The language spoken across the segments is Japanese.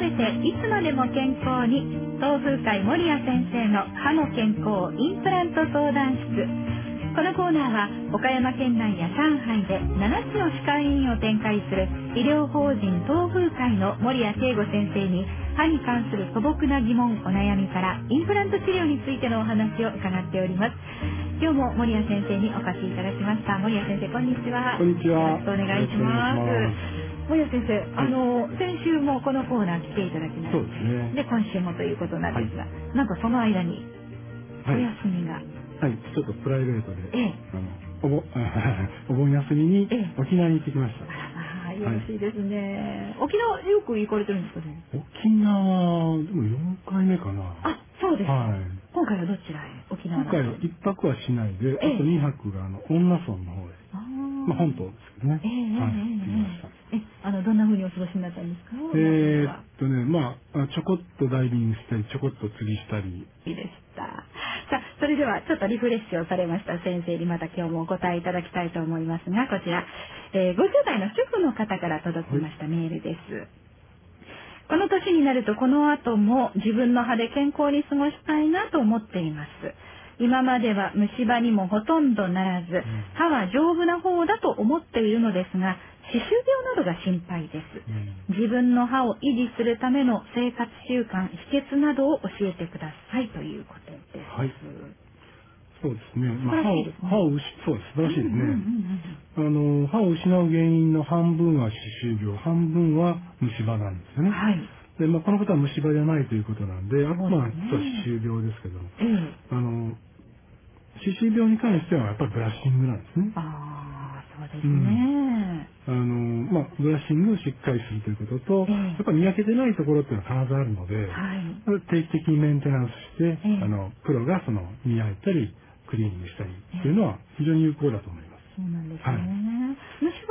べていつまでも健康に東風会守谷先生の歯の健康インプラント相談室。このコーナーは岡山県内や上海で7つの歯科医院を展開する医療法人東風会の守谷慶吾先生に歯に関する素朴な疑問お悩みからインプラント治療についてのお話を伺っております。今日も守谷先生にお越しいただきました。守谷先生こんにちは。こんにちは。よろしくお願いします森谷先生、あの先週もこのコーナー来ていただきまして、そうですね。で今週もということなんですが、なんかその間におはい、休みが、はい、ちょっとプライベートで、ええ。あのおぼ お盆休みにええ。沖縄に行ってきました。あらまあよろしいですね、沖縄よく行かれてるんですかね？沖縄、でも4回目かな。あそうですか、はい。今回はどちらへ？沖縄今回は一泊はしないで、あとええ2泊があの恩納村の方へ、まあ本島ですけどね。ええええはい、ええ行ってきました。ええあのどんな風にお過ごしになったんですか？えーっとね、まあ、あちょこっとダイビングしたり、ちょこっと釣りしたり、いいでした。さあ、それではちょっとリフレッシュをされました先生にまた今日もお答えいただきたいと思いますが、こちら、えー50代の主婦の方から届きましたメールです。この年になるとこの後も自分の歯で健康に過ごしたいなと思っています。今までは虫歯にもほとんどならず、歯は丈夫な方だと思っているのですが、歯周病などが心配です。自分の歯を維持するための生活習慣、秘訣などを教えてくださいということです。はいそうですね。まあ、歯を歯を失そうです。素晴らしいですね。あの、歯を失う原因の半分は歯周病、半分は虫歯なんですよね。うんはい。で、まあ、この方は虫歯じゃないということなんで、あそうまあ、歯周病ですけど、ええ。あの、歯周病に関してはやっぱりブラッシングなんですね。ああ、そうですね。あの、まあ、ブラッシングをしっかりするということと、ええやっぱり磨けてないところっていうのは必ずあるので、はい。定期的にメンテナンスして、ええあの、プロがその、磨いたり、クリーニングしたりっていうのは非常に有効だと思います。そうなんですね。はい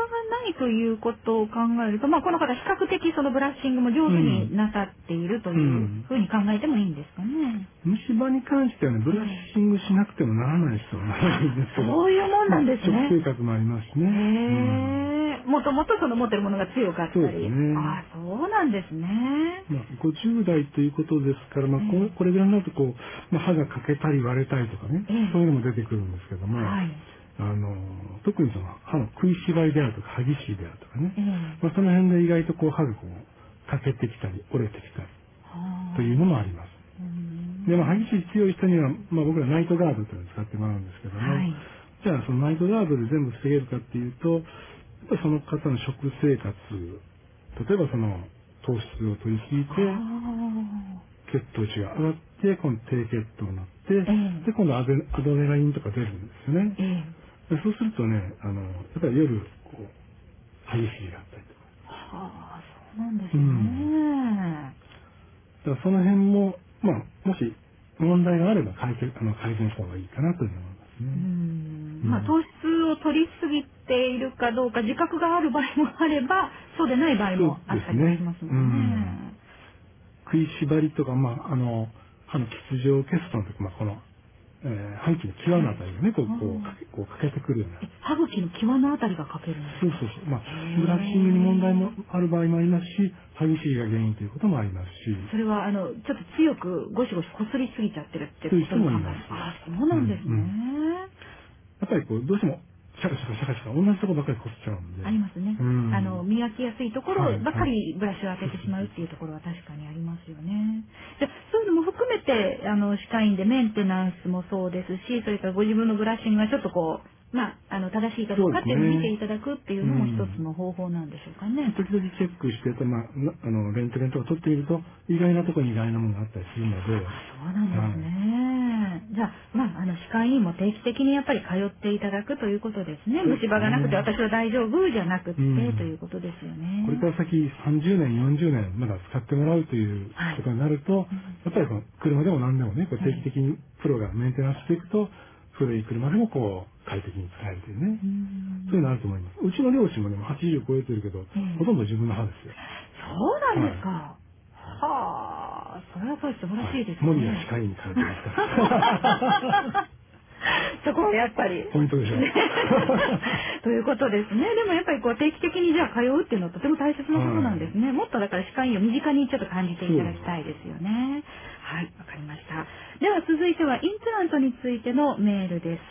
がないということを考えると、まあ、この方比較的そのブラッシングも上手になさっているというふうに考えてもいいんですかね。虫歯に関してはね、ブラッシングしなくてもならない人はないんですけど。そういうもんなんですねまあ食生活もありますしね。へえ、もともとその持ってるものが強かったり。そうですねああ、そうなんですね。うんまあ、50代ということですから、まあ、これぐらいになるとこう、まあ、歯が欠けたり割れたりとかね、ええそういうのも出てくるんですけども、はい。あの特にその歯の食いしばりであるとか歯ぎしりであるとかね、ええ。まあ、その辺で意外とこう歯がこう欠けてきたり折れてきたりはあというのもあります。うん。で、まあ、歯ぎしり強い人には、まあ、僕らナイトガードというのを使ってもらうんですけども、はい。じゃあそのナイトガードで全部防げるかっていうと、やっぱりその方の食生活、例えばその糖質を取りすぎて、あ血糖値が上がって、今度低血糖になって、ええ。で、今度アドレナリンとか出るんですよね。ー。ええでそうするとね、あの、やっぱり夜、こう、歯ぎしりがあったりとか。はあ、そうなんですね。だからその辺も、まあ、もし問題があれば改善あの改善した方がいいかなというふうに思いますうね。んまあ、糖質を取りすぎているかどうか自覚がある場合もあれば、そうでない場合もあったりしますもんね。食いしばりとか、まあ、あの、歯の欠場を消すとの時、まあ、この、えー、歯茎の際のあたりがね、こう、こう、かけこう欠けてくるような。え歯茎の際のあたりが欠けるんですそうそうそう。まあブラッシングに問題もある場合もありますし、歯ぎしりが原因ということもありますし、それは、あの、ちょっと強くゴシゴシこすりすぎちゃってるっていう人もいますああ、そうなんですね。うんやっぱりこう、どうしても、シャカシャカシャカシャカ、同じところばっかりこすっちゃうんで。ありますね。うんあの、磨きやすいところはいばかりブラシを当ててしまうっていうところは確かにありますよね。じゃあそういうのも含めて、あの、歯科医院でメンテナンスもそうですし、それからご自分のブラッシングがちょっとこう、まあ、あの、正しいかどうかっていうのを見ていただくっていうのも一つの方法なんでしょうかね。時々チェックしてと、まあ、なあの、レントゲンとか取ってみると、意外なところに意外なものがあったりするので、そうなんですね。じゃあ、まあ、あの、歯科医院も定期的にやっぱり通っていただくということですね。虫歯がなくて私は大丈夫じゃなくって、うんということですよね。これから先30年、40年まだ使ってもらうということになると、やっぱりこの車でも何でもね、こう定期的にプロがメンテナンスしていくと、古い車でもこう、快適に使えるというねう。んそういうのあると思います。うちの両親もでも80超えてるけど、ええほとんど自分の歯ですよ。そうなんですか。はあ、それはやっぱり素晴らしいですね。森谷歯科医に通ってますから。そこはやっぱり。ポイントでしょう。ということですね。でもやっぱりこう定期的にじゃあ通うっていうのはとても大切なことなんですね。もっとだから歯科医を身近にちょっと感じていただきたいですよね。はい、わかりました。では続いてはインプラントについてのメールです。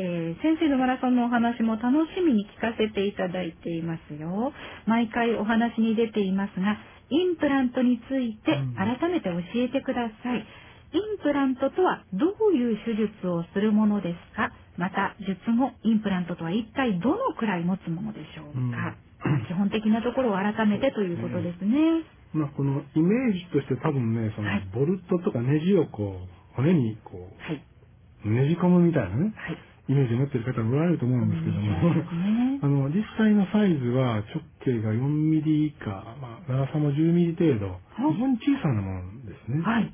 えー、先生のマラソンのお話も楽しみに聞かせていただいていますよ。毎回お話に出ていますが、インプラントについて改めて教えてください。インプラントとはどういう手術をするものですか？また、術後、インプラントとは一体どのくらい持つものでしょうか、うん、基本的なところを改めてということですね。まあ、このイメージとして多分ね、その、ボルトとかネジをこう、骨にこう、はい、ねじ込むみたいなね、はい、イメージを持ってる方もおられると思うんですけども、ね、あの、実際のサイズは直径が4ミリ以下、まあ、長さも10ミリ程度、非常に小さなものですね。はい。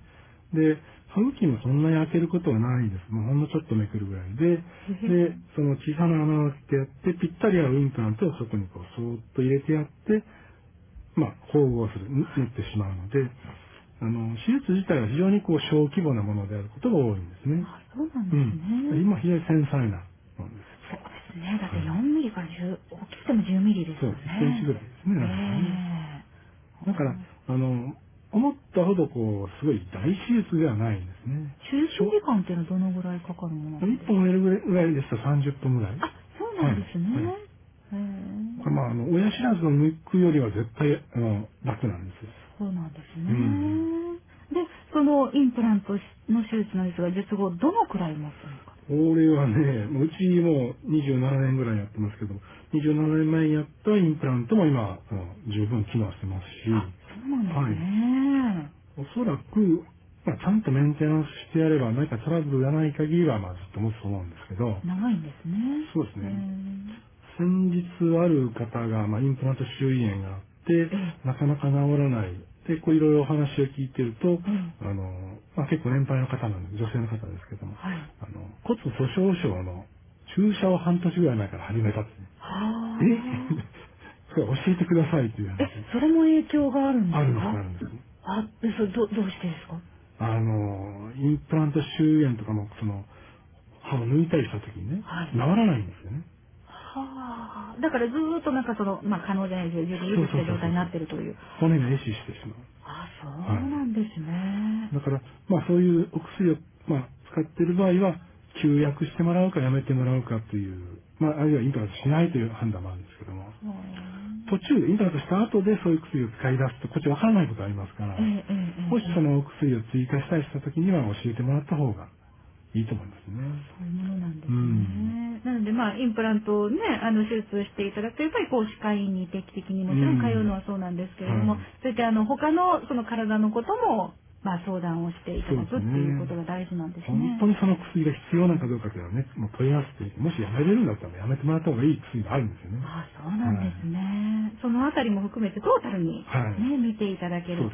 で、歯茎もそんなに開けることはないです。もうほんのちょっとめくるぐらいで、で、その小さな穴を開けてやって、ぴったり合うインプラントをそこにこう、そーっと入れてやって、まあ、縫合する、縫ってしまうので、あの、手術自体は非常にこう、小規模なものであることが多いんですね。あ、そうなんですね。うん、今、非常に繊細なものです。そうですね。だって4ミリから10、大きくても10ミリですよね。そう、1センチぐらいですね。だから、あの、思ったほどこう、すごい大手術ではないんですね。手術時間っていうのはどのぐらいかかるものですか ?1 本やるぐらいですと30分ぐらい。あ、そうなんですね。はいはいこれまあ、あの、親知らずの抜くよりは絶対、あの、楽なんですよ。そうなんですね。うん、で、そのインプラントの手術なんですが、術後どのくらい持つのか？これはね、うちも27年ぐらいやってますけど、27年前にやったインプラントも今、十分機能してますし、そうなんですね。はい、おそらく、まあ、ちゃんとメンテナンスしてやれば何かトラブルがない限りは、まあ、ずっと持つと思うんですけど。長いんですね。そうですね。先日ある方が、まあ、インプラント周囲炎があって、なかなか治らない。で、こういろいろお話を聞いてると、うん、あの、まあ、結構年配の方なんで、女性の方ですけども、はい、あの骨粗しょう症の注射を半年ぐらい前から始めたって、ね。え？それ教えてくださいっていう話。え、それも影響があるんですか？あるんです、あるんです。あ、そどどうしてですか？あの、インプラント周囲炎とかも、その、歯を抜いたりした時にね、はい、治らないんですよね。はあ。だからずっとなんかその、まあ可能じゃないですけど、ゆした状態になってるという。骨が壊死してしまう。あ、そうなんですね。はい、だから、まあそういうお薬を、まあ、使ってる場合は、休薬してもらうかやめてもらうかという、まあ、あるいはインプラントしないという判断もあるんですけども、途中でインプラントした後でそういう薬を使い出すと、こっちわからないことありますから、もしそのお薬を追加したりした時には教えてもらった方がいいと思いますね。そういうものなんですね。うん、なので、まあ、インプラントをね、あの、手術していただくと、やっぱり、こう、歯科医に定期的にもちろん通うのはそうなんですけれども、うんはい、そういった、あの、他の、その体のことも、まあ、相談をしていただくっていうことが大事なんですね。本当にその薬が必要なのかどうかというのはね、もう問い合わせて、もしやめれるんだったらやめてもらった方がいい薬があるんですよね。あそうなんですね。はい、そのあたりも含めてトータルにね、はい、見ていただけると。